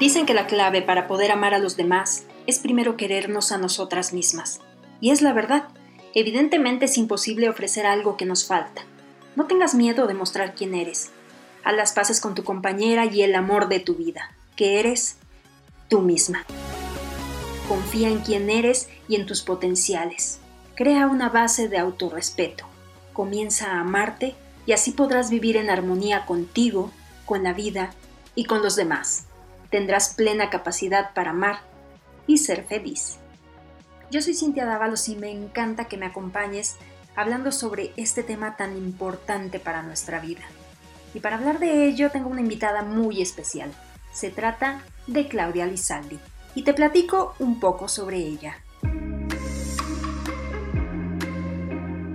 Dicen que la clave para poder amar a los demás es primero querernos a nosotras mismas. Y es la verdad. Evidentemente es imposible ofrecer algo que nos falta. No tengas miedo de mostrar quién eres. Haz las paces con tu compañera y el amor de tu vida, que eres tú misma. Confía en quién eres y en tus potenciales. Crea una base de autorrespeto. Comienza a amarte y así podrás vivir en armonía contigo, con la vida y con los demás. Tendrás plena capacidad para amar y ser feliz. Yo soy Cintia Dávalos y me encanta que me acompañes hablando sobre este tema tan importante para nuestra vida. Y para hablar de ello tengo una invitada muy especial. Se trata de Claudia Lizaldi y te platico un poco sobre ella.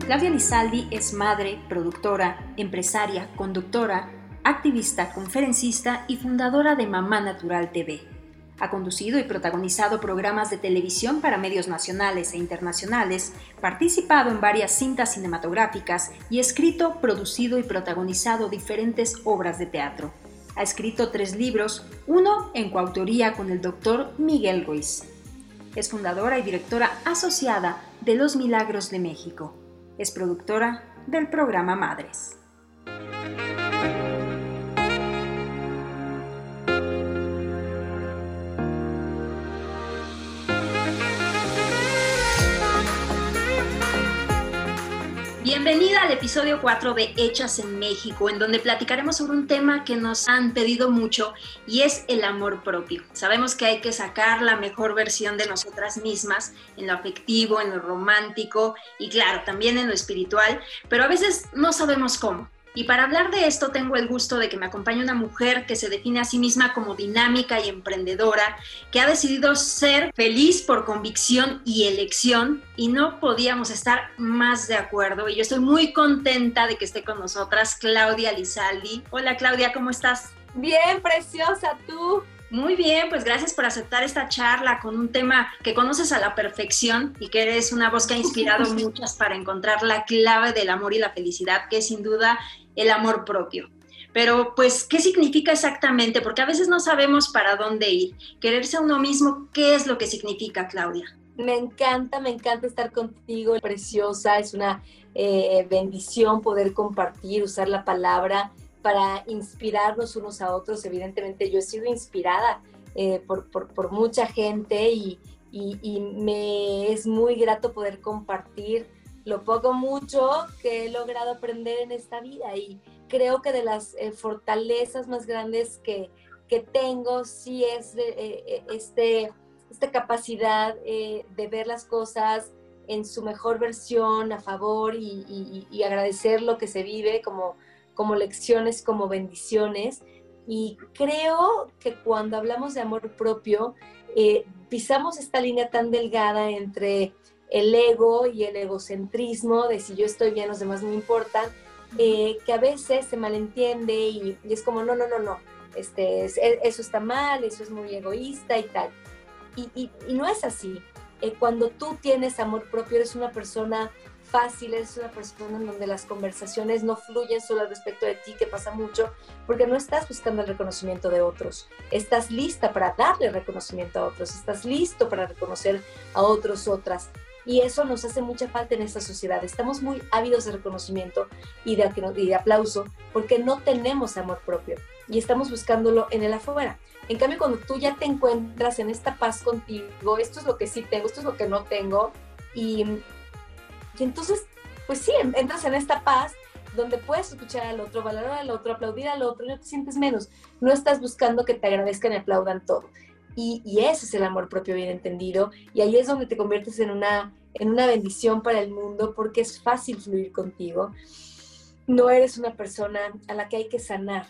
Claudia Lizaldi es madre, productora, empresaria, conductora, activista, conferencista y fundadora de Mamá Natural TV ha conducido y protagonizado programas de televisión para medios nacionales e internacionales, participado en varias cintas cinematográficas y escrito, producido y protagonizado diferentes obras de teatro. Ha escrito tres libros, uno en coautoría con el doctor Miguel Ruiz. Es fundadora y directora asociada de Los Milagros de México. Es productora del programa Madres. Bienvenida al episodio 4 de Hechas en México, en donde platicaremos sobre un tema que nos han pedido mucho y es el amor propio. Sabemos que hay que sacar la mejor versión de nosotras mismas en lo afectivo, en lo romántico y claro, también en lo espiritual, pero a veces no sabemos cómo. Y para hablar de esto tengo el gusto de que me acompañe una mujer que se define a sí misma como dinámica y emprendedora, que ha decidido ser feliz por convicción y elección y no podíamos estar más de acuerdo. Y yo estoy muy contenta de que esté con nosotras Claudia Lizaldi. Hola Claudia, ¿cómo estás? Bien, preciosa, tú. Muy bien, pues gracias por aceptar esta charla con un tema que conoces a la perfección y que eres una voz que ha inspirado muchas para encontrar la clave del amor y la felicidad, que es sin duda el amor propio. Pero pues, ¿qué significa exactamente? Porque a veces no sabemos para dónde ir. Quererse a uno mismo, ¿qué es lo que significa, Claudia? Me encanta, me encanta estar contigo, preciosa, es una eh, bendición poder compartir, usar la palabra para inspirarnos unos a otros. Evidentemente yo he sido inspirada eh, por, por, mucha gente y, y, me es muy grato poder compartir lo poco mucho que he logrado aprender en esta vida y creo que de las eh, fortalezas más grandes que, que tengo sí es eh, eh, este, esta capacidad de ver las cosas en su mejor versión a favor y, y, agradecer lo que se vive como, como lecciones, como bendiciones. Y creo que cuando hablamos de amor propio, pisamos esta línea tan delgada entre el ego y el egocentrismo de si yo estoy bien, los demás no importan, eh, que a veces se malentiende y, es como, no, no, no, no, este, e, eso está mal, eso es muy egoísta y tal. Y, no es así. Eh, cuando tú tienes amor propio, eres una persona fácil, eres una persona en donde las conversaciones no fluyen solo al respecto de ti, que pasa mucho, porque no estás buscando el reconocimiento de otros. Estás lista para darle reconocimiento a otros, estás listo para reconocer a otros, otras. Y eso nos hace mucha falta en esta sociedad. Estamos muy ávidos de reconocimiento y de, aplauso porque no tenemos amor propio y estamos buscándolo en el afuera. En cambio, cuando tú ya te encuentras en esta paz contigo, esto es lo que sí tengo, esto es lo que no tengo, y, y entonces, pues sí, entras en esta paz donde puedes escuchar al otro, valorar al otro, aplaudir al otro, no te sientes menos. No estás buscando que te agradezcan y aplaudan todo. Y, ese es el amor propio bien entendido. Y ahí es donde te conviertes en una, en una bendición para el mundo porque es fácil fluir contigo. No eres una persona a la que hay que sanar.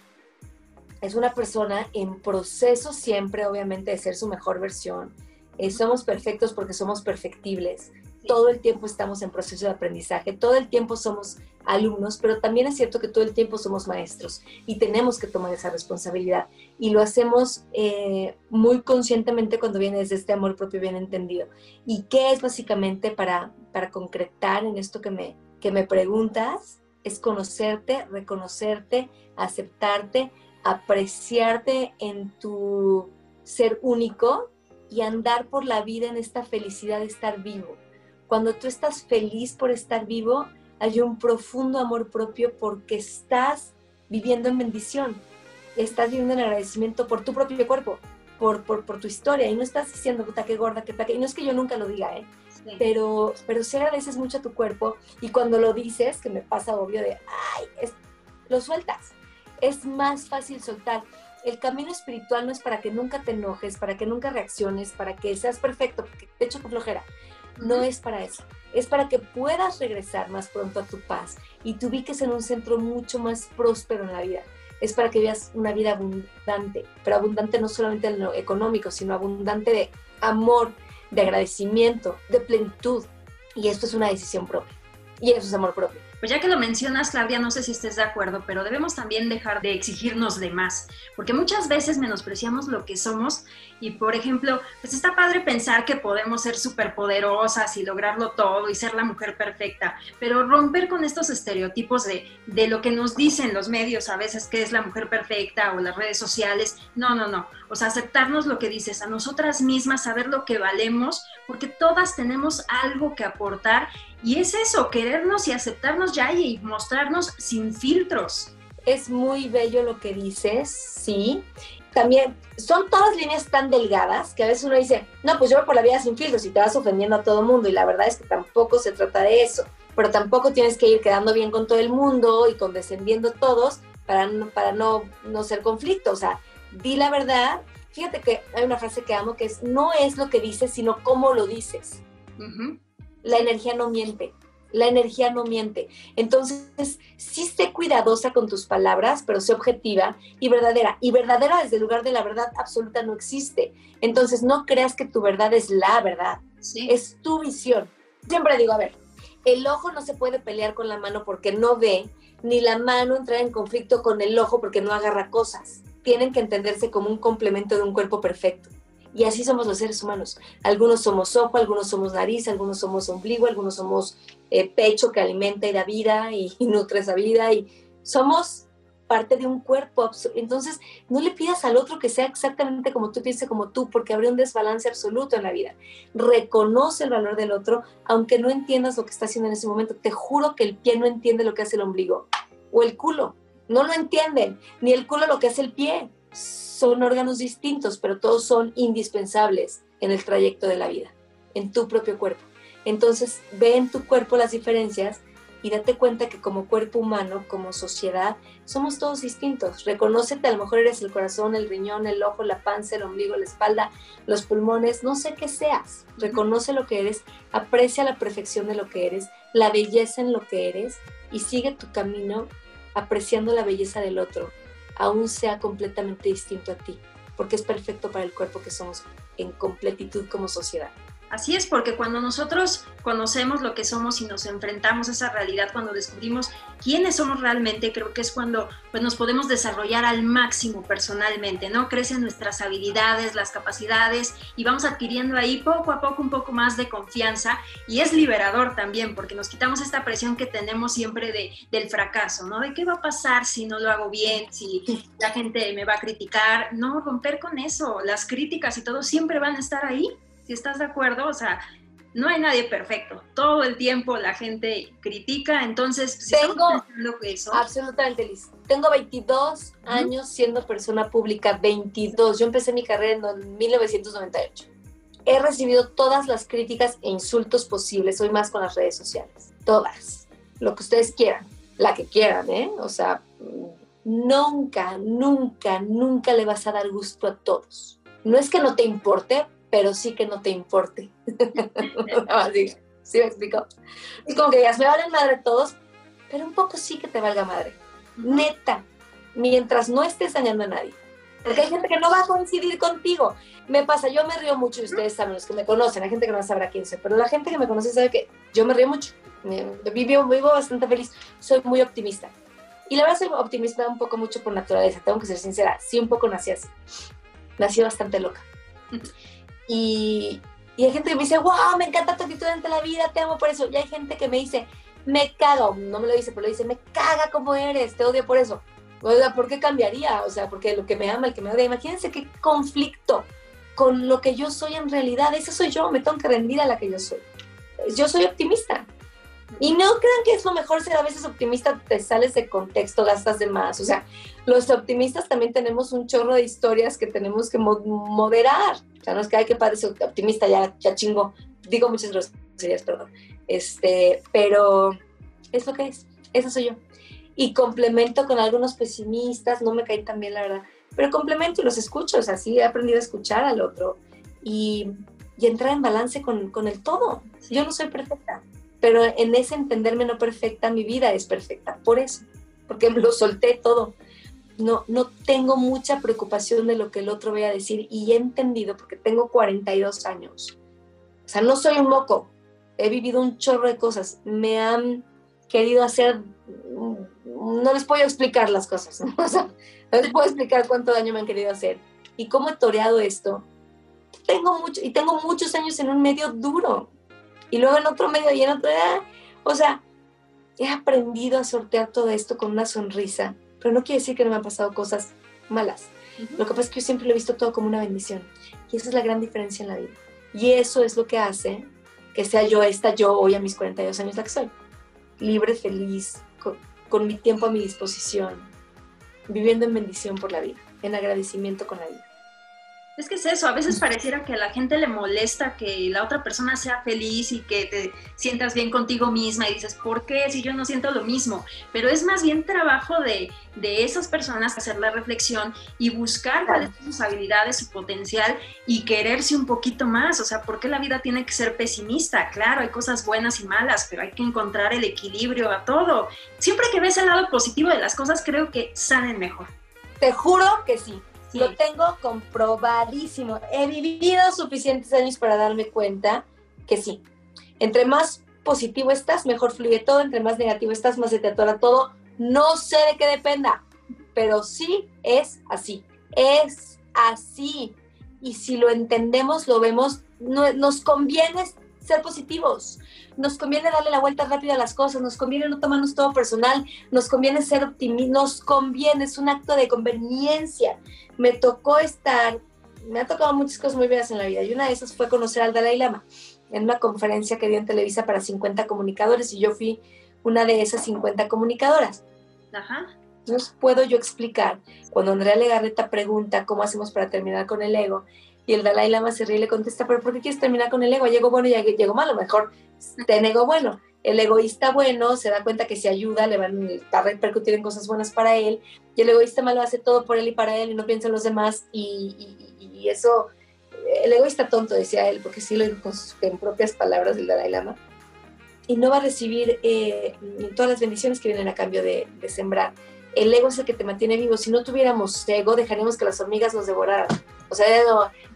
Es una persona en proceso siempre, obviamente, de ser su mejor versión. Eh, somos perfectos porque somos perfectibles todo el tiempo estamos en proceso de aprendizaje, todo el tiempo somos alumnos, pero también es cierto que todo el tiempo somos maestros y tenemos que tomar esa responsabilidad. Y lo hacemos eh, muy conscientemente cuando viene desde este amor propio bien entendido. ¿Y qué es básicamente para, para concretar en esto que me, que me preguntas? Es conocerte, reconocerte, aceptarte, apreciarte en tu ser único y andar por la vida en esta felicidad de estar vivo. Cuando tú estás feliz por estar vivo, hay un profundo amor propio porque estás viviendo en bendición, estás viviendo en agradecimiento por tu propio cuerpo, por, por, por tu historia, y no estás diciendo, puta, qué gorda, qué taca, y no es que yo nunca lo diga, ¿eh? Pero, pero si agradeces mucho a tu cuerpo, y cuando lo dices, que me pasa obvio de, ay, es, lo sueltas, es más fácil soltar. El camino espiritual no es para que nunca te enojes, para que nunca reacciones, para que seas perfecto, porque te echo con flojera. No es para eso. Es para que puedas regresar más pronto a tu paz y te ubiques en un centro mucho más próspero en la vida. Es para que vivas una vida abundante, pero abundante no solamente en lo económico, sino abundante de amor, de agradecimiento, de plenitud. Y esto es una decisión propia. Y eso es amor propio. Pues ya que lo mencionas, Claudia, no sé si estés de acuerdo, pero debemos también dejar de exigirnos de más, porque muchas veces menospreciamos lo que somos y, por ejemplo, pues está padre pensar que podemos ser superpoderosas y lograrlo todo y ser la mujer perfecta, pero romper con estos estereotipos de, de lo que nos dicen los medios a veces que es la mujer perfecta o las redes sociales, no, no, no, o sea, aceptarnos lo que dices, a nosotras mismas, saber lo que valemos, porque todas tenemos algo que aportar y es eso, querernos y aceptarnos ya y mostrarnos sin filtros. Es muy bello lo que dices, sí. También son todas líneas tan delgadas que a veces uno dice, no, pues yo voy por la vida sin filtros y te vas ofendiendo a todo el mundo. Y la verdad es que tampoco se trata de eso. Pero tampoco tienes que ir quedando bien con todo el mundo y condescendiendo todos para, no, para no, no ser conflicto. O sea, di la verdad. Fíjate que hay una frase que amo que es, no es lo que dices, sino cómo lo dices. La energía no miente la energía no miente. Entonces, sí sé cuidadosa con tus palabras, pero sé objetiva y verdadera. Y verdadera desde el lugar de la verdad absoluta no existe. Entonces, no creas que tu verdad es la verdad. Es tu visión. Siempre digo, a ver, el ojo no se puede pelear con la mano porque no ve, ni la mano entrar en conflicto con el ojo porque no agarra cosas. Tienen que entenderse como un complemento de un cuerpo perfecto. Y así somos los seres humanos. Algunos somos ojo, algunos somos nariz, algunos somos ombligo, algunos somos eh, pecho que alimenta y da vida y, nutre esa vida. Y somos parte de un cuerpo. Entonces, no le pidas al otro que sea exactamente como tú pienses como tú, porque habría un desbalance absoluto en la vida. Reconoce el valor del otro, aunque no entiendas lo que está haciendo en ese momento. Te juro que el pie no entiende lo que hace el ombligo o el culo. No lo entienden, ni el culo lo que hace el pie son órganos distintos, pero todos son indispensables en el trayecto de la vida, en tu propio cuerpo. Entonces, ve en tu cuerpo las diferencias y date cuenta que como cuerpo humano, como sociedad, somos todos distintos. Reconócete, a lo mejor eres el corazón, el riñón, el ojo, la panza, el ombligo, la espalda, los pulmones, no sé qué seas. Reconoce lo que eres, aprecia la perfección de lo que eres, la belleza en lo que eres y sigue tu camino apreciando la belleza del otro, aún sea completamente distinto a ti, porque es perfecto para el cuerpo que somos en completitud como sociedad. Así es, porque cuando nosotros conocemos lo que somos y nos enfrentamos a esa realidad, cuando descubrimos quiénes somos realmente, creo que es cuando pues, nos podemos desarrollar al máximo personalmente, ¿no? Crecen nuestras habilidades, las capacidades y vamos adquiriendo ahí poco a poco un poco más de confianza y es liberador también, porque nos quitamos esta presión que tenemos siempre de, del fracaso, ¿no? De qué va a pasar si no lo hago bien, si la gente me va a criticar, no, romper con eso, las críticas y todo siempre van a estar ahí si estás de acuerdo, o sea, no hay nadie perfecto. Todo el tiempo la gente critica, entonces si tengo eso, absolutamente. Tengo 22 años siendo persona pública, 22. Yo empecé mi carrera en 1998. He recibido todas las críticas e insultos posibles, hoy más con las redes sociales. Todas. Lo que ustedes quieran, la que quieran, ¿eh? O sea, nunca, nunca, nunca le vas a dar gusto a todos. No es que no te importe, pero sí que no te importe. ¿Sí me explico? Es como que digas, me valen madre todos, pero un poco sí que te valga madre. Neta, mientras no estés dañando a nadie. Porque hay gente que no va a coincidir contigo. Me pasa, yo me río mucho y ustedes saben, los que me conocen, hay gente que no sabrá quién soy, pero la gente que me conoce sabe que yo me río mucho. Vivo, vivo bastante feliz, soy muy optimista. Y la verdad soy optimista un poco mucho por naturaleza, tengo que ser sincera, sí un poco nací así. Nací bastante loca. Y, hay gente que me dice, wow, me encanta tu actitud ante la vida, te amo por eso. Y hay gente que me dice, me cago, no me lo dice, pero lo dice, me caga como eres, te odio por eso. O sea, ¿por qué cambiaría? O sea, porque lo que me ama, el que me odia. Imagínense qué conflicto con lo que yo soy en realidad. Ese soy yo, me tengo que rendir a la que yo soy. Yo soy optimista. Y no crean que es lo mejor ser a veces optimista, te sales de contexto, gastas de más. O sea, los optimistas también tenemos un chorro de historias que tenemos que moderar. O sea, no es que hay que parecer optimista, ya, ya chingo. Digo muchas groserías, perdón. Este, pero es lo que es. Eso soy yo. Y complemento con algunos pesimistas, no me caen tan bien, la verdad. Pero complemento y los escucho. O sea, sí he aprendido a escuchar al otro y, y entrar en balance con, con el todo. Yo no soy perfecta pero en ese entenderme no perfecta, mi vida es perfecta. Por eso, porque lo solté todo. No, no tengo mucha preocupación de lo que el otro vaya a decir y he entendido, porque tengo 42 años. O sea, no soy un moco. He vivido un chorro de cosas. Me han querido hacer... No les puedo explicar las cosas. ¿no? Les puedo explicar cuánto daño me han querido hacer. Y cómo he toreado esto. Tengo mucho, y tengo muchos años en un medio duro y luego en otro medio y en ah, o sea, he aprendido a sortear todo esto con una sonrisa, pero no quiere decir que no me han pasado cosas malas. Lo que pasa es que yo siempre lo he visto todo como una bendición y esa es la gran diferencia en la vida. Y eso es lo que hace que sea yo esta, yo hoy a mis 42 años la que soy. Libre, feliz, con mi tiempo a mi disposición, viviendo en bendición por la vida, en agradecimiento con la vida. Es que es eso, a veces pareciera que a la gente le molesta que la otra persona sea feliz y que te sientas bien contigo misma y dices, ¿por qué si yo no siento lo mismo? Pero es más bien trabajo de, de esas personas hacer la reflexión y buscar cuáles son sus habilidades, su potencial y quererse un poquito más. O sea, ¿por qué la vida tiene que ser pesimista? Claro, hay cosas buenas y malas, pero hay que encontrar el equilibrio a todo. Siempre que ves el lado positivo de las cosas, creo que salen mejor. Te juro que sí. Lo tengo comprobadísimo. He vivido suficientes años para darme cuenta que sí. Entre más positivo estás, mejor fluye todo. Entre más negativo estás, más se te atora todo. No sé de qué dependa, pero sí es así. Es así. Y si lo entendemos, lo vemos, nos conviene ser positivos. Nos conviene darle la vuelta rápida a las cosas, nos conviene no tomarnos todo personal, nos conviene ser optimistas, nos conviene, es un acto de conveniencia. Me tocó estar, me ha tocado muchas cosas muy buenas en la vida y una de esas fue conocer al Dalai Lama en una conferencia que dio en Televisa para 50 comunicadores y yo fui una de esas 50 comunicadoras. Ajá. Entonces puedo yo explicar, cuando Andrea Legarreta pregunta cómo hacemos para terminar con el ego, y el Dalai Lama se ríe y le contesta, pero ¿por qué quieres terminar con el ego? Llegó bueno y llegó malo, mejor ten ego bueno. El egoísta bueno se da cuenta que si ayuda le van a repercutir en cosas buenas para él, y el egoísta malo hace todo por él y para él y no piensa en los demás, y, eso, el egoísta tonto, decía él, porque sí lo dijo en propias palabras del Dalai Lama, y no va a recibir eh, todas las bendiciones que vienen a cambio de, de sembrar. El ego es el que te mantiene vivo. Si no tuviéramos ego, dejaríamos que las hormigas nos devoraran. O sea,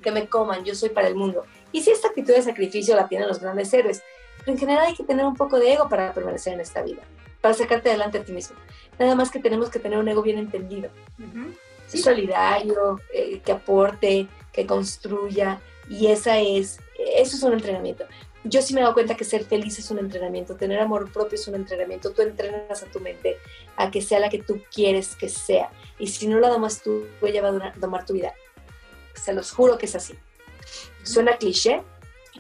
que me coman, yo soy para el mundo. Y si esta actitud de sacrificio la tienen los grandes héroes, pero en general hay que tener un poco de ego para permanecer en esta vida, para sacarte adelante a ti mismo. Nada más que tenemos que tener un ego bien entendido, solidario, eh, que aporte, que construya, y esa es, eso es un entrenamiento. Yo sí me he dado cuenta que ser feliz es un entrenamiento, tener amor propio es un entrenamiento. Tú entrenas a tu mente a que sea la que tú quieres que sea. Y si no la domas tú, ella va a domar tu vida se los juro que es así. Suena cliché,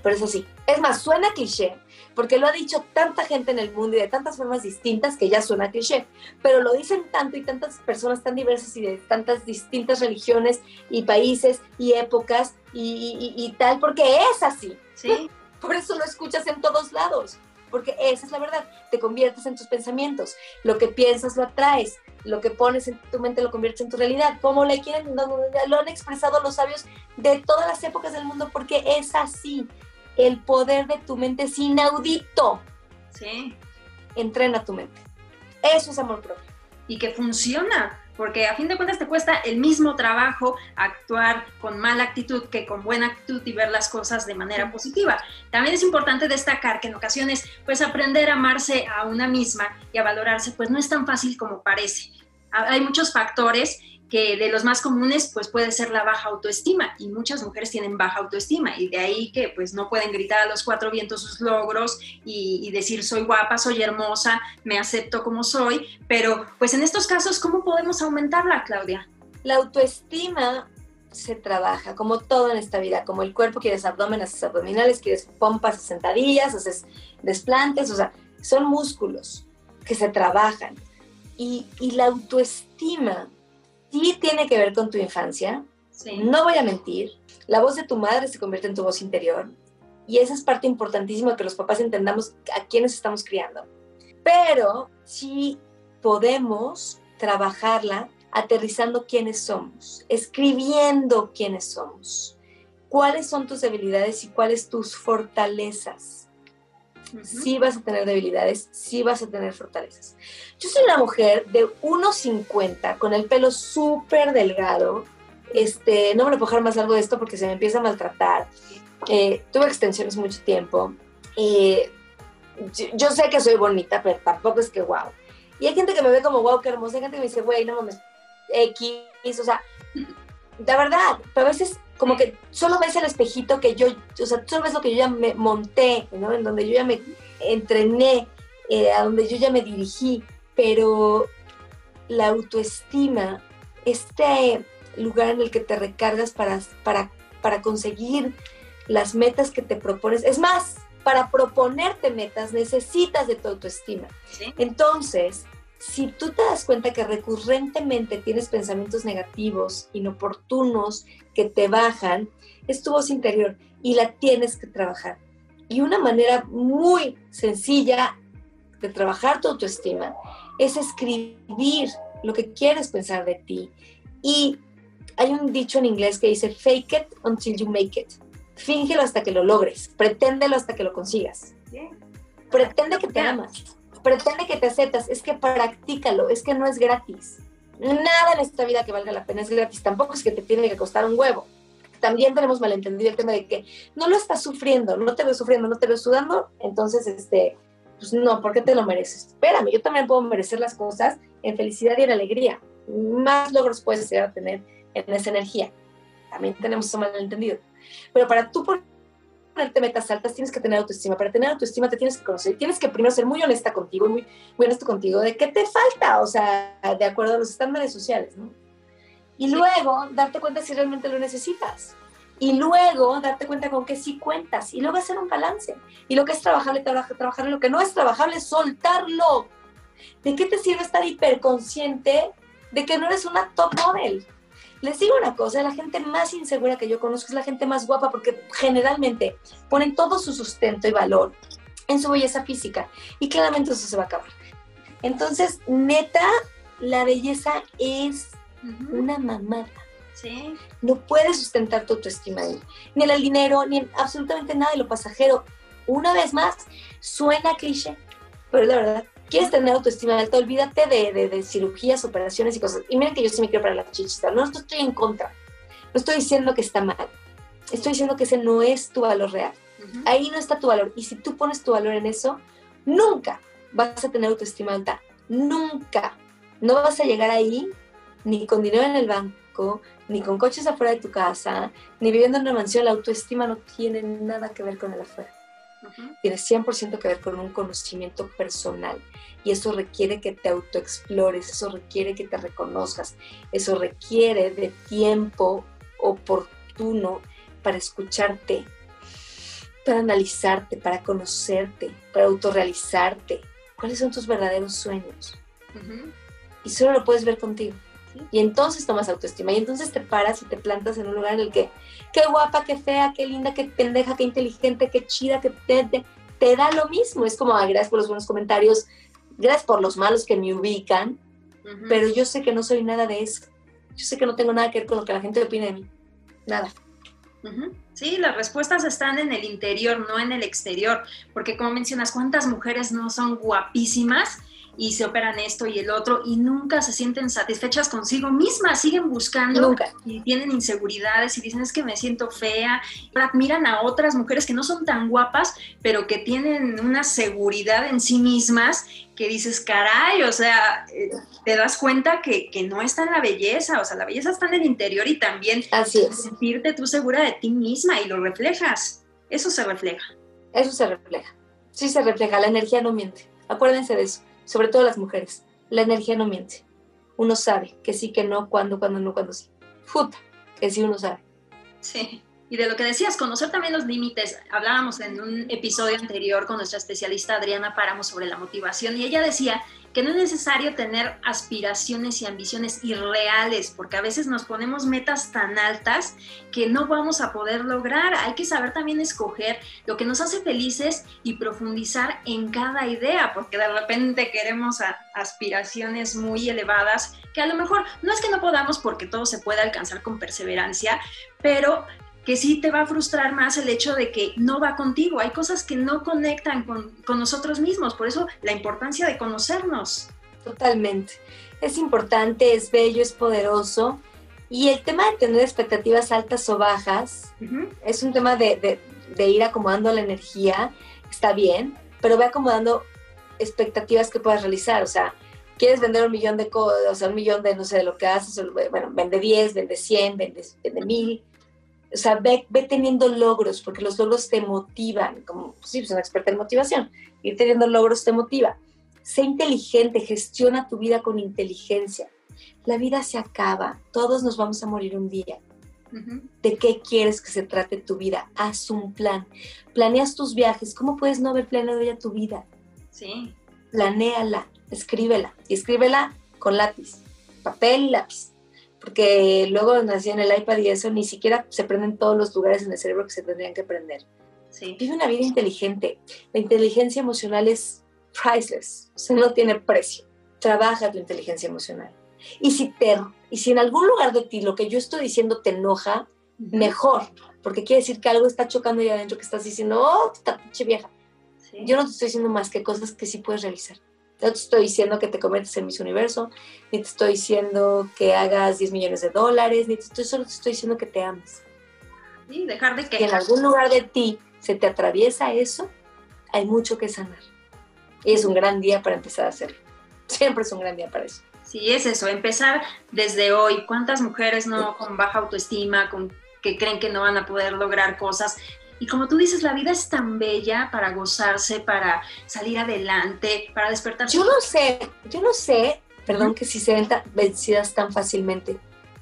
pero es así. Es más, suena cliché, porque lo ha dicho tanta gente en el mundo y de tantas formas distintas que ya suena cliché, pero lo dicen tanto y tantas personas tan diversas y de tantas distintas religiones y países y épocas y, tal, porque es así. Sí. Por eso lo escuchas en todos lados, porque esa es la verdad. Te conviertes en tus pensamientos, lo que piensas lo atraes, lo que pones en tu mente lo conviertes en tu realidad. Como le quieren, lo han expresado los sabios de todas las épocas del mundo, porque es así. El poder de tu mente es inaudito. Sí. Entrena tu mente. Eso es amor propio. Y que funciona, porque a fin de cuentas te cuesta el mismo trabajo actuar con mala actitud que con buena actitud y ver las cosas de manera positiva. También es importante destacar que en ocasiones, pues aprender a amarse a una misma y a valorarse, pues no es tan fácil como parece. Hay muchos factores que de los más comunes pues puede ser la baja autoestima y muchas mujeres tienen baja autoestima y de ahí que pues no pueden gritar a los cuatro vientos sus logros y, decir soy guapa, soy hermosa, me acepto como soy, pero pues en estos casos, ¿cómo podemos aumentarla, Claudia? La autoestima se trabaja, como todo en esta vida, como el cuerpo, quieres abdomen, haces abdominales, quieres pompas, sentadillas, haces desplantes, o sea, son músculos que se trabajan. Y, y la autoestima sí tiene que ver con tu infancia, no voy a mentir, la voz de tu madre se convierte en tu voz interior y esa es parte importantísima que los papás entendamos a quiénes estamos criando. Pero sí podemos trabajarla aterrizando quiénes somos, escribiendo quiénes somos, cuáles son tus debilidades y cuáles tus fortalezas. Sí vas a tener debilidades, sí vas a tener fortalezas. Yo soy una mujer de 1,50 con el pelo súper delgado. Este, no me lo puedo dejar más largo de esto porque se me empieza a maltratar. Eh, tuve extensiones mucho tiempo. Eh, yo, yo, sé que soy bonita, pero tampoco es que wow. Y hay gente que me ve como wow, qué hermosa. Hay gente que me dice, güey, no mames, X, o sea, la verdad, pero a veces como que solo ves el espejito que yo, o sea, solo ves lo que yo ya me monté, ¿no? En donde yo ya me entrené, eh, a donde yo ya me dirigí, pero la autoestima, este lugar en el que te recargas para, para, para conseguir las metas que te propones, es más, para proponerte metas necesitas de tu autoestima. Entonces, si tú te das cuenta que recurrentemente tienes pensamientos negativos, inoportunos, que te bajan, es tu voz interior y la tienes que trabajar. Y una manera muy sencilla de trabajar tu autoestima es escribir lo que quieres pensar de ti. Y hay un dicho en inglés que dice, fake it until you make it. Fíngelo hasta que lo logres, preténdelo hasta que lo consigas. Pretende que te amas pretende que te aceptas, es que practícalo, es que no es gratis. Nada en esta vida que valga la pena es gratis, tampoco es que te tiene que costar un huevo. También tenemos malentendido el tema de que no lo estás sufriendo, no te veo sufriendo, no te veo sudando, entonces, este, pues no, ¿por qué te lo mereces? Espérame, yo también puedo merecer las cosas en felicidad y en alegría. Más logros puedes llegar a tener en esa energía. También tenemos eso malentendido. Pero para tú ponerte metas altas, tienes que tener autoestima. Para tener autoestima te tienes que conocer. Tienes que primero ser muy honesta contigo y muy, muy honesto contigo de qué te falta, o sea, de acuerdo a los estándares sociales, ¿no? Y luego darte cuenta si realmente lo necesitas. Y luego darte cuenta con que sí cuentas. Y luego hacer un balance. Y lo que es trabajable, trabajar, trabajar. Lo que no es trabajable, soltarlo. ¿De qué te sirve estar hiperconsciente de que no eres una top model? Les digo una cosa, la gente más insegura que yo conozco es la gente más guapa porque generalmente ponen todo su sustento y valor en su belleza física y claramente eso se va a acabar. Entonces, neta, la belleza es una mamada. Sí. No puedes sustentar tu autoestima ni en el dinero, ni en absolutamente nada de lo pasajero. Una vez más, suena cliché, pero la verdad, quieres tener autoestima alta, olvídate de, de, cirugías, operaciones y cosas. Y miren que yo sí me quiero para la chichita. No estoy en contra. No estoy diciendo que está mal. Estoy diciendo que ese no es tu valor real. Ahí no está tu valor. Y si tú pones tu valor en eso, nunca vas a tener autoestima alta. Nunca. No vas a llegar ahí ni con dinero en el banco, ni con coches afuera de tu casa, ni viviendo en una mansión. La autoestima no tiene nada que ver con el afuera. Tiene 100% que ver con un conocimiento personal y eso requiere que te autoexplores, eso requiere que te reconozcas, eso requiere de tiempo oportuno para escucharte, para analizarte, para conocerte, para autorrealizarte. ¿Cuáles son tus verdaderos sueños? Y solo lo puedes ver contigo. Y entonces tomas autoestima y entonces te paras y te plantas en un lugar en el que, qué guapa, qué fea, qué linda, qué pendeja, qué inteligente, qué chida, que te, te, da lo mismo. Es como, gracias por los buenos comentarios, gracias por los malos que me ubican, pero yo sé que no soy nada de eso. Yo sé que no tengo nada que ver con lo que la gente opina de mí. Nada. Sí, las respuestas están en el interior, no en el exterior, porque como mencionas, ¿cuántas mujeres no son guapísimas y se operan esto y el otro y nunca se sienten satisfechas consigo mismas, siguen buscando Nunca. y tienen inseguridades y dicen es que me siento fea, admiran a otras mujeres que no son tan guapas, pero que tienen una seguridad en sí mismas que dices, caray, o sea, eh, te das cuenta que, que no está en la belleza, o sea, la belleza está en el interior y también Así es. sentirte tú segura de ti misma y lo reflejas, eso se refleja. Eso se refleja. Sí se refleja. La energía no miente. Acuérdense de eso. Sobre todo las mujeres. La energía no miente. Uno sabe que sí, que no, cuándo, cuándo no, cuándo sí. Puta, que sí uno sabe. Sí. Y de lo que decías, conocer también los límites. Hablábamos en un episodio anterior con nuestra especialista Adriana Páramo sobre la motivación y ella decía que no es necesario tener aspiraciones y ambiciones irreales, porque a veces nos ponemos metas tan altas que no vamos a poder lograr. Hay que saber también escoger lo que nos hace felices y profundizar en cada idea, porque de repente queremos aspiraciones muy elevadas que a lo mejor no es que no podamos porque todo se puede alcanzar con perseverancia, pero que sí te va a frustrar más el hecho de que no va contigo. Hay cosas que no conectan con, con nosotros mismos, por eso la importancia de conocernos. Totalmente. Es importante, es bello, es poderoso. Y el tema de tener expectativas altas o bajas es un tema de, de- de ir acomodando la energía, está bien, pero ve acomodando expectativas que puedas realizar. O sea, quieres vender un millón de cosas, o sea, un millón de, no sé, de lo que haces, bueno, vende 10, vende 100, vende, vende 1000. O sea, ve, ve teniendo logros, porque los logros te motivan, como, pues sí, pues una experta en motivación, ir teniendo logros te motiva. Sé inteligente, gestiona tu vida con inteligencia. La vida se acaba, todos nos vamos a morir un día de qué quieres que se trate tu vida. Haz un plan. Planeas tus viajes. ¿Cómo puedes no haber planeado ya tu vida? Sí, Planéala, escríbela. Y escríbela con lápiz, papel y lápiz. Porque luego nací en el iPad y eso ni siquiera se prenden todos los lugares en el cerebro que se tendrían que prender. sí. Vive una vida inteligente. La inteligencia emocional es priceless. O sea, no tiene precio. Trabaja tu inteligencia emocional. Y si, te, y si en algún lugar de ti lo que yo estoy diciendo te enoja, mejor, porque quiere decir que algo está chocando ahí adentro que estás diciendo, oh, esta pinche vieja. Sí. Yo no te estoy diciendo más que cosas que sí puedes realizar. No te estoy diciendo que te conviertas en Miss Universo, ni te estoy diciendo que hagas 10 millones de dólares, ni te estoy, solo te estoy diciendo que te ames. Sí, dejar de Que en quejar. algún lugar de ti se te atraviesa eso, hay mucho que sanar. Y es un gran día para empezar a hacerlo. Siempre es un gran día para eso. Sí, es eso, empezar desde hoy. ¿Cuántas mujeres no con baja autoestima, con que creen que no van a poder lograr cosas? Y como tú dices, la vida es tan bella para gozarse, para salir adelante, para despertarse. Yo no sé, yo no sé, perdón que si se ven tan vencidas tan fácilmente.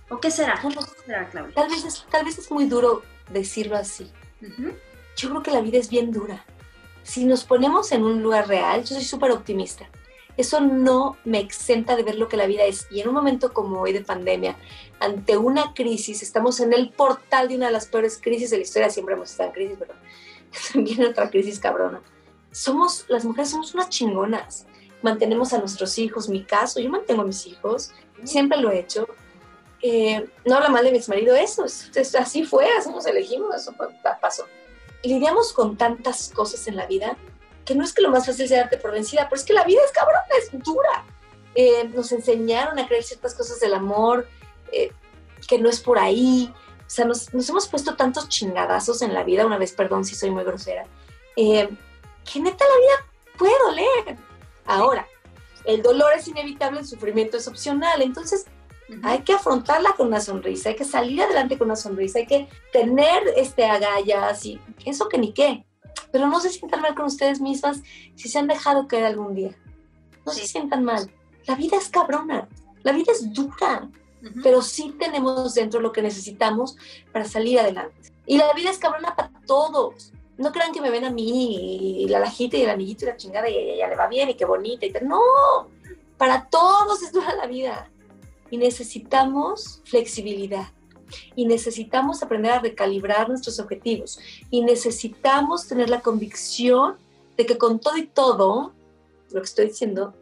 ¿O qué será? ¿Qué será, Claudia? Tal vez, es, tal vez es muy duro decirlo así. Yo creo que la vida es bien dura. Si nos ponemos en un lugar real, yo soy súper optimista. Eso no me exenta de ver lo que la vida es. Y en un momento como hoy de pandemia, ante una crisis, estamos en el portal de una de las peores crisis de la historia. Siempre hemos estado en crisis, pero también otra crisis cabrona. Somos, las mujeres somos unas chingonas. Mantenemos a nuestros hijos. Mi caso, yo mantengo a mis hijos. Siempre lo he hecho. Eh, no habla mal de mi exmarido, eso, es- es- así fue, así nos elegimos, eso pa- pa- pasó. Lidiamos con tantas cosas en la vida que no es que lo más fácil sea darte por vencida, pero es que la vida es cabrona, es dura. Eh, nos enseñaron a creer ciertas cosas del amor, eh, que no es por ahí. O sea, nos, nos hemos puesto tantos chingadazos en la vida, una vez, perdón si soy muy grosera, eh, que neta la vida puede doler. Ahora, el dolor es inevitable, el sufrimiento es opcional. Entonces, hay que afrontarla con una sonrisa, hay que salir adelante con una sonrisa, hay que tener este agallas y eso que ni qué. Pero no se sientan mal con ustedes mismas si se han dejado caer algún día. No Sí. se sientan mal. La vida es cabrona, la vida es dura, pero sí tenemos dentro lo que necesitamos para salir adelante. Y la vida es cabrona para todos. No crean que me ven a mí y la lajita y el anillito y la chingada y ella le va bien y qué bonita y tal. No, para todos es dura la vida. Y necesitamos flexibilidad. Y necesitamos aprender a recalibrar nuestros objetivos. Y necesitamos tener la convicción de que con todo y todo, lo que estoy diciendo,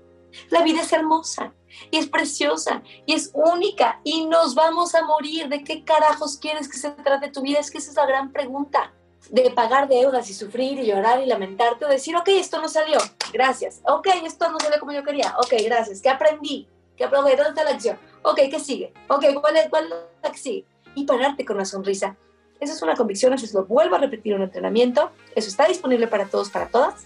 la vida es hermosa y es preciosa y es única y nos vamos a morir. ¿De qué carajos quieres que se trate tu vida? Es que esa es la gran pregunta. De pagar deudas y sufrir y llorar y lamentarte o decir, ok, esto no salió, gracias. Ok, esto no salió como yo quería. Ok, gracias. ¿Qué aprendí? ¿Qué aprendí? ¿Dónde está la acción? Ok, ¿qué sigue? Ok, ¿cuál es, cuál es la que sigue? Y pararte con una sonrisa. Esa es una convicción, eso lo vuelvo a repetir en un entrenamiento. Eso está disponible para todos, para todas.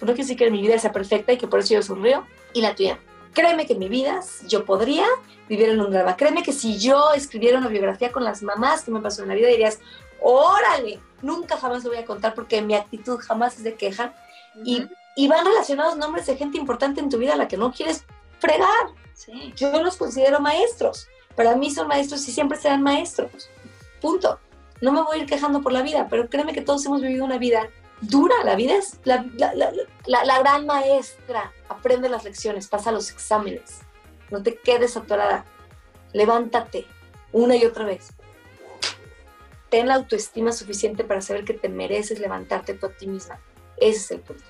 No quiere decir que mi vida sea perfecta y que por eso yo sonrío. Y la tuya. Créeme que en mi vida yo podría vivir en un drama. Créeme que si yo escribiera una biografía con las mamás que me pasó en la vida, dirías, órale, nunca jamás lo voy a contar porque mi actitud jamás es de queja. y, y, van relacionados nombres de gente importante en tu vida a la que no quieres fregar. Sí. Yo los considero maestros. Para mí son maestros y siempre serán maestros. Punto. No me voy a ir quejando por la vida, pero créeme que todos hemos vivido una vida dura. La vida es la, la, la, la gran maestra. Aprende las lecciones, pasa los exámenes. No te quedes atorada. Levántate una y otra vez ten la autoestima suficiente para saber que te mereces levantarte tú a ti misma. Ese es el punto.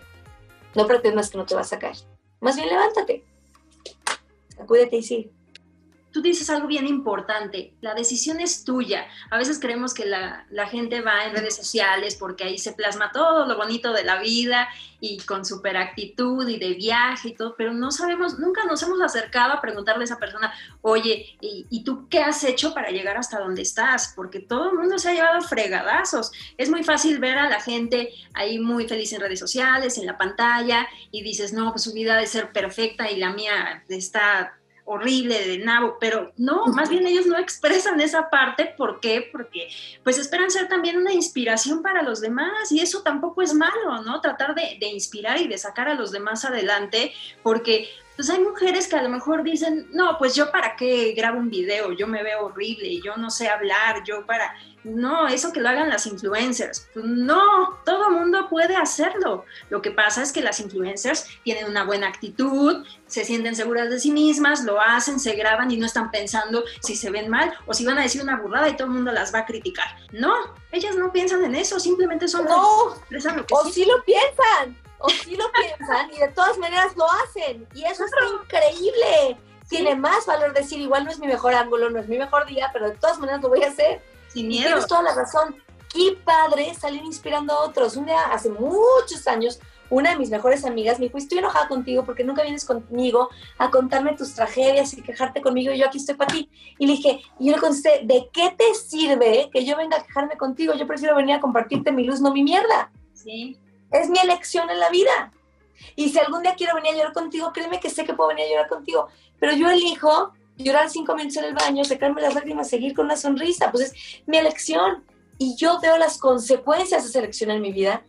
No pretendas que no te vas a caer. Más bien levántate. Sacúdete y sigue tú dices algo bien importante, la decisión es tuya. A veces creemos que la, gente va en redes sociales porque ahí se plasma todo lo bonito de la vida y con super actitud y de viaje y todo, pero no sabemos, nunca nos hemos acercado a preguntarle a esa persona, oye, ¿y, tú qué has hecho para llegar hasta donde estás? Porque todo el mundo se ha llevado fregadazos. Es muy fácil ver a la gente ahí muy feliz en redes sociales, en la pantalla, y dices, no, pues su vida debe ser perfecta y la mía está horrible de nabo, pero no, más bien ellos no expresan esa parte, ¿por qué? Porque pues esperan ser también una inspiración para los demás y eso tampoco es malo, ¿no? Tratar de, de inspirar y de sacar a los demás adelante, porque pues hay mujeres que a lo mejor dicen, no, pues yo para qué grabo un video, yo me veo horrible, yo no sé hablar, yo para... No, eso que lo hagan las influencers. Pues no, todo mundo puede hacerlo. Lo que pasa es que las influencers tienen una buena actitud, se sienten seguras de sí mismas, lo hacen, se graban y no están pensando si se ven mal o si van a decir una burrada y todo el mundo las va a criticar. No, ellas no piensan en eso, simplemente son... No, o sí lo piensan o sí lo piensan y de todas maneras lo hacen. Y eso es increíble. Tiene más valor decir, igual no es mi mejor ángulo, no es mi mejor día, pero de todas maneras lo voy a hacer. Sin miedo. tienes toda la razón. Qué padre salir inspirando a otros. Un día, hace muchos años, una de mis mejores amigas me dijo, estoy enojada contigo porque nunca vienes conmigo a contarme tus tragedias y quejarte conmigo y yo aquí estoy para ti. Y le dije, y yo le contesté, ¿de qué te sirve que yo venga a quejarme contigo? Yo prefiero venir a compartirte mi luz, no mi mierda. Sí. Es mi elección en la vida. Y si algún día quiero venir a llorar contigo, créeme que sé que puedo venir a llorar contigo. Pero yo elijo llorar cinco minutos en el baño, secarme las lágrimas, seguir con una sonrisa. Pues es mi elección. Y yo veo las consecuencias de esa elección en mi vida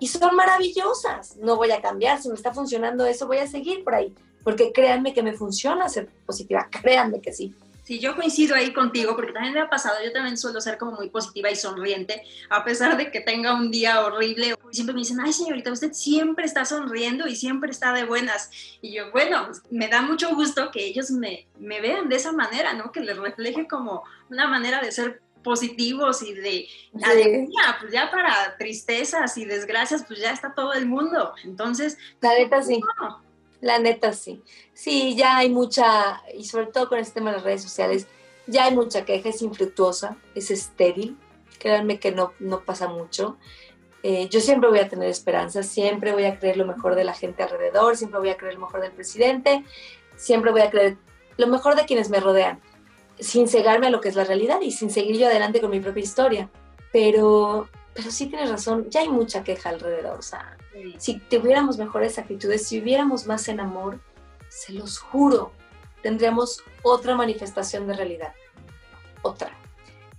y son maravillosas. No voy a cambiar. Si me está funcionando eso, voy a seguir por ahí. Porque créanme que me funciona ser positiva. Créanme que sí. Sí, yo coincido ahí contigo porque también me ha pasado, yo también suelo ser como muy positiva y sonriente, a pesar de que tenga un día horrible. Siempre me dicen, ay señorita, usted siempre está sonriendo y siempre está de buenas. Y yo, bueno, me da mucho gusto que ellos me, me vean de esa manera, ¿no? Que les refleje como una manera de ser positivos y de alegría, pues ya para tristezas y desgracias, pues ya está todo el mundo. Entonces, la neta sí. La neta sí. Sí, ya hay mucha, y sobre todo con este tema de las redes sociales, ya hay mucha queja, es infructuosa, es estéril. Créanme que no, no pasa mucho. Eh, yo siempre voy a tener esperanza, siempre voy a creer lo mejor de la gente alrededor, siempre voy a creer lo mejor del presidente, siempre voy a creer lo mejor de quienes me rodean, sin cegarme a lo que es la realidad y sin seguir yo adelante con mi propia historia. Pero, pero sí tienes razón, ya hay mucha queja alrededor. O sea, si tuviéramos mejores actitudes, si viviéramos más en amor, se los juro, tendríamos otra manifestación de realidad. Otra.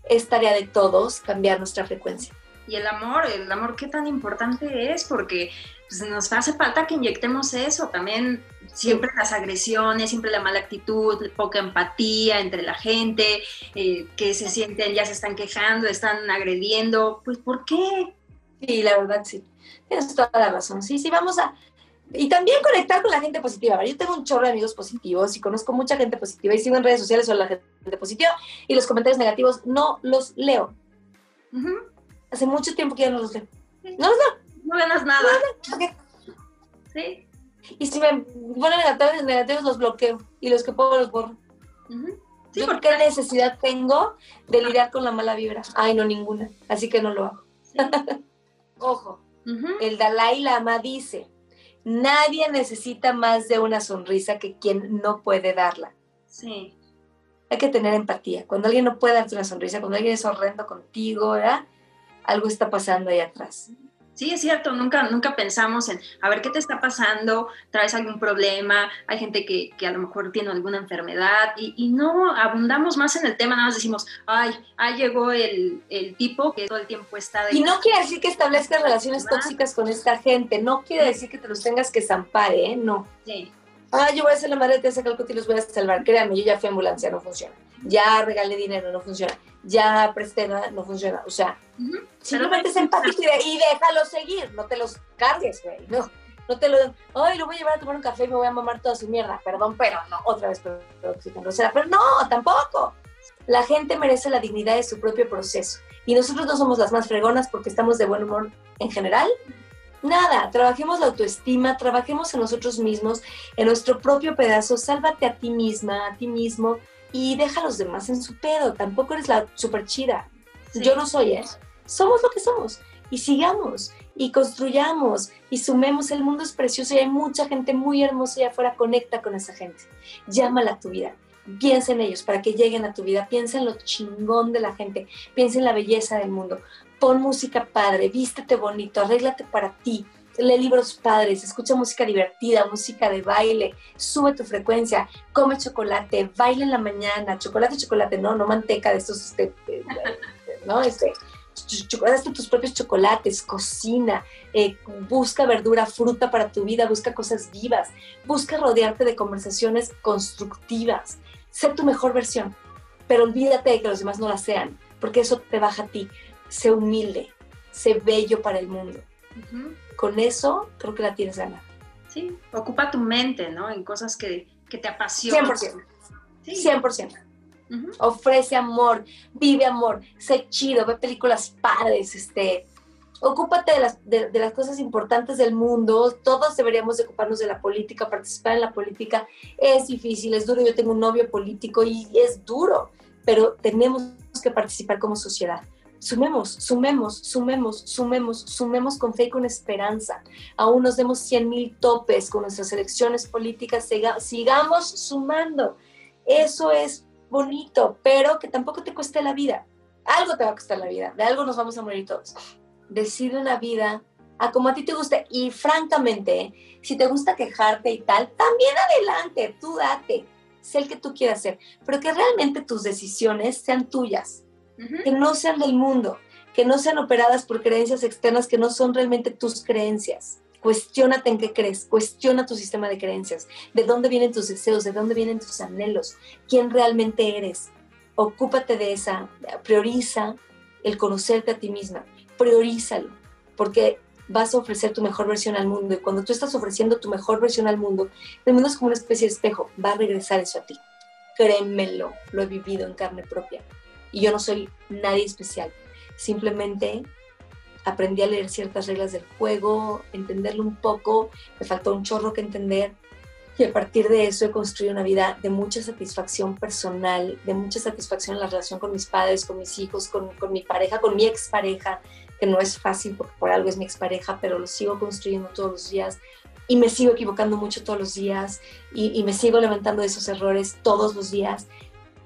Es tarea de todos cambiar nuestra frecuencia. Y el amor, el amor qué tan importante es, porque pues, nos hace falta que inyectemos eso. También siempre las agresiones, siempre la mala actitud, poca empatía entre la gente, eh, que se sienten, ya se están quejando, están agrediendo. Pues, ¿por qué? Sí, la verdad sí. Tienes toda la razón. Sí, sí, vamos a... Y también conectar con la gente positiva. Yo tengo un chorro de amigos positivos y conozco mucha gente positiva y sigo en redes sociales solo la gente positiva y los comentarios negativos no los leo. Hace mucho tiempo que ya no los leo. No los leo. No ganas nada. Sí. Y si me ponen negativos, negativos los bloqueo y los que puedo los borro. sí, ¿Qué necesidad tengo de lidiar con la mala vibra? Ay, no, ninguna. Así que no lo hago. Ojo, el Dalai Lama dice, Nadie necesita más de una sonrisa que quien no puede darla. Sí. Hay que tener empatía. Cuando alguien no puede darte una sonrisa, cuando alguien es horrendo contigo, ¿verdad? algo está pasando ahí atrás. Sí, es cierto, nunca, nunca pensamos en, a ver, ¿qué te está pasando? ¿Traes algún problema? Hay gente que, que a lo mejor tiene alguna enfermedad y, y, no abundamos más en el tema, nada más decimos, ay, ahí llegó el, el tipo que todo el tiempo está... De... Y no quiere decir que establezcas relaciones tóxicas con esta gente, no quiere decir que te los tengas que zampar, ¿eh? No. Sí. Ah, yo voy a ser la madre de Teresa Calcuta y los voy a salvar. Créanme, yo ya fui ambulancia, no funciona. Ya regalé dinero, no funciona. Ya presté, nada, no funciona. O sea, uh -huh. simplemente es empático y, déjalo seguir. No te los cargues, güey. No, no te lo... Ay, lo voy a llevar a tomar un café y me voy a mamar toda su mierda. Perdón, pero no. Otra vez, pero, pero, pero no, tampoco. La gente merece la dignidad de su propio proceso. Y nosotros no somos las más fregonas porque estamos de buen humor en general Nada, trabajemos la autoestima, trabajemos en nosotros mismos, en nuestro propio pedazo, sálvate a ti misma, a ti mismo y deja a los demás en su pedo. Tampoco eres la super chida. Sí. Yo no soy, ¿eh? Somos lo que somos. Y sigamos, y construyamos, y sumemos. El mundo es precioso y hay mucha gente muy hermosa allá afuera. Conecta con esa gente. Llámala a tu vida. Piensa en ellos para que lleguen a tu vida. Piensa en lo chingón de la gente. Piensa en la belleza del mundo pon música padre, vístete bonito, arréglate para ti, lee libros padres, escucha música divertida, música de baile, sube tu frecuencia, come chocolate, baila en la mañana, chocolate, chocolate, no, no manteca de estos, este, ¿no? Este, hazte tus propios chocolates, cocina, eh, busca verdura, fruta para tu vida, busca cosas vivas, busca rodearte de conversaciones constructivas, sé tu mejor versión, pero olvídate de que los demás no la sean, porque eso te baja a ti sé humilde, sé bello para el mundo. Con eso creo que la tienes ganada. Sí, ocupa tu mente, ¿no? En cosas que, que te apasionan. 100%. Sí. 100%. Uh -huh. Ofrece amor, vive amor, sé chido, ve películas padres, este, ocúpate de las, de, de las cosas importantes del mundo, todos deberíamos de ocuparnos de la política, participar en la política es difícil, es duro, yo tengo un novio político y es duro, pero tenemos que participar como sociedad sumemos, sumemos, sumemos, sumemos, sumemos con fe y con esperanza. Aún nos demos 100 mil topes con nuestras elecciones políticas, sigamos sumando. Eso es bonito, pero que tampoco te cueste la vida. Algo te va a costar la vida, de algo nos vamos a morir todos. Decide una vida a como a ti te guste y francamente, si te gusta quejarte y tal, también adelante, tú date, sé el que tú quieras ser, pero que realmente tus decisiones sean tuyas que no sean del mundo, que no sean operadas por creencias externas que no son realmente tus creencias. Cuestiónate en qué crees, cuestiona tu sistema de creencias, de dónde vienen tus deseos, de dónde vienen tus anhelos, quién realmente eres. Ocúpate de esa, prioriza el conocerte a ti misma, priorízalo, porque vas a ofrecer tu mejor versión al mundo y cuando tú estás ofreciendo tu mejor versión al mundo, el mundo es como una especie de espejo, va a regresar eso a ti. Créemelo, lo he vivido en carne propia y yo no soy nadie especial. Simplemente aprendí a leer ciertas reglas del juego, entenderlo un poco, me faltó un chorro que entender y a partir de eso he construido una vida de mucha satisfacción personal, de mucha satisfacción en la relación con mis padres, con mis hijos, con, con mi pareja, con mi expareja, que no es fácil porque por algo es mi expareja, pero lo sigo construyendo todos los días y me sigo equivocando mucho todos los días y, y me sigo levantando de esos errores todos los días.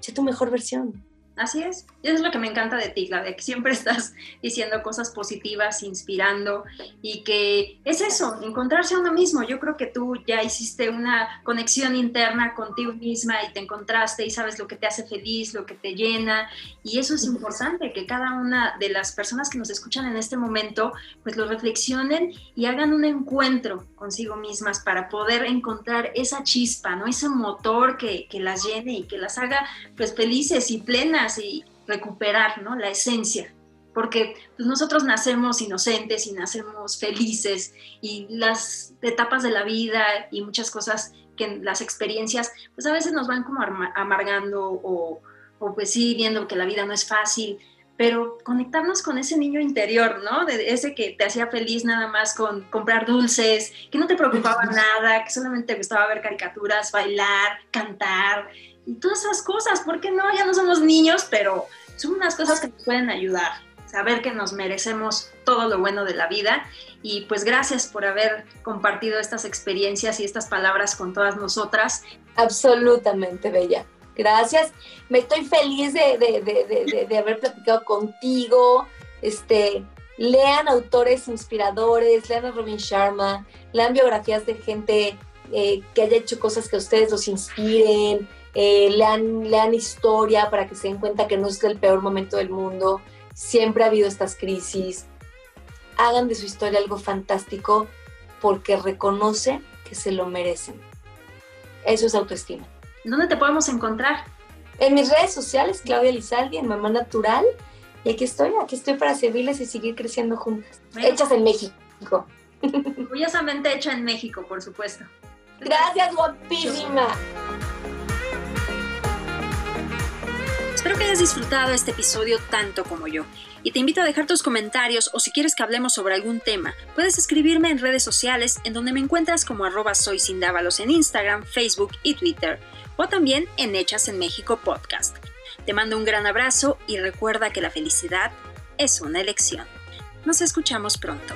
Sé tu mejor versión, Así es, eso es lo que me encanta de ti, de que siempre estás diciendo cosas positivas, inspirando y que es eso, encontrarse a uno mismo. Yo creo que tú ya hiciste una conexión interna contigo misma y te encontraste y sabes lo que te hace feliz, lo que te llena y eso es importante, que cada una de las personas que nos escuchan en este momento pues lo reflexionen y hagan un encuentro consigo mismas para poder encontrar esa chispa, ¿no? Ese motor que, que las llene y que las haga pues felices y plenas y recuperar ¿no? la esencia, porque pues, nosotros nacemos inocentes y nacemos felices y las etapas de la vida y muchas cosas que las experiencias pues a veces nos van como amargando o, o pues sí viendo que la vida no es fácil, pero conectarnos con ese niño interior, ¿no? De ese que te hacía feliz nada más con comprar dulces, que no te preocupaba nada, que solamente te gustaba ver caricaturas, bailar, cantar y todas esas cosas, ¿por qué no? Ya no somos niños, pero son unas cosas que nos pueden ayudar, saber que nos merecemos todo lo bueno de la vida y pues gracias por haber compartido estas experiencias y estas palabras con todas nosotras. Absolutamente, Bella. Gracias. Me estoy feliz de, de haber platicado contigo. Este, lean autores inspiradores, lean a Robin Sharma, lean biografías de gente eh, que haya hecho cosas que a ustedes los inspiren, eh, lean, lean historia para que se den cuenta que no es el peor momento del mundo, siempre ha habido estas crisis, hagan de su historia algo fantástico porque reconocen que se lo merecen. Eso es autoestima. ¿Dónde te podemos encontrar? En mis redes sociales, Claudia Lizaldi, en Mamá Natural. Y aquí estoy, aquí estoy para servirles y seguir creciendo juntas. Hechas en México. Orgullosamente hecha en México, por supuesto. Gracias, guapísima. Espero que hayas disfrutado este episodio tanto como yo. Y te invito a dejar tus comentarios o si quieres que hablemos sobre algún tema, puedes escribirme en redes sociales en donde me encuentras como arroba soy en Instagram, Facebook y Twitter, o también en Hechas en México Podcast. Te mando un gran abrazo y recuerda que la felicidad es una elección. Nos escuchamos pronto.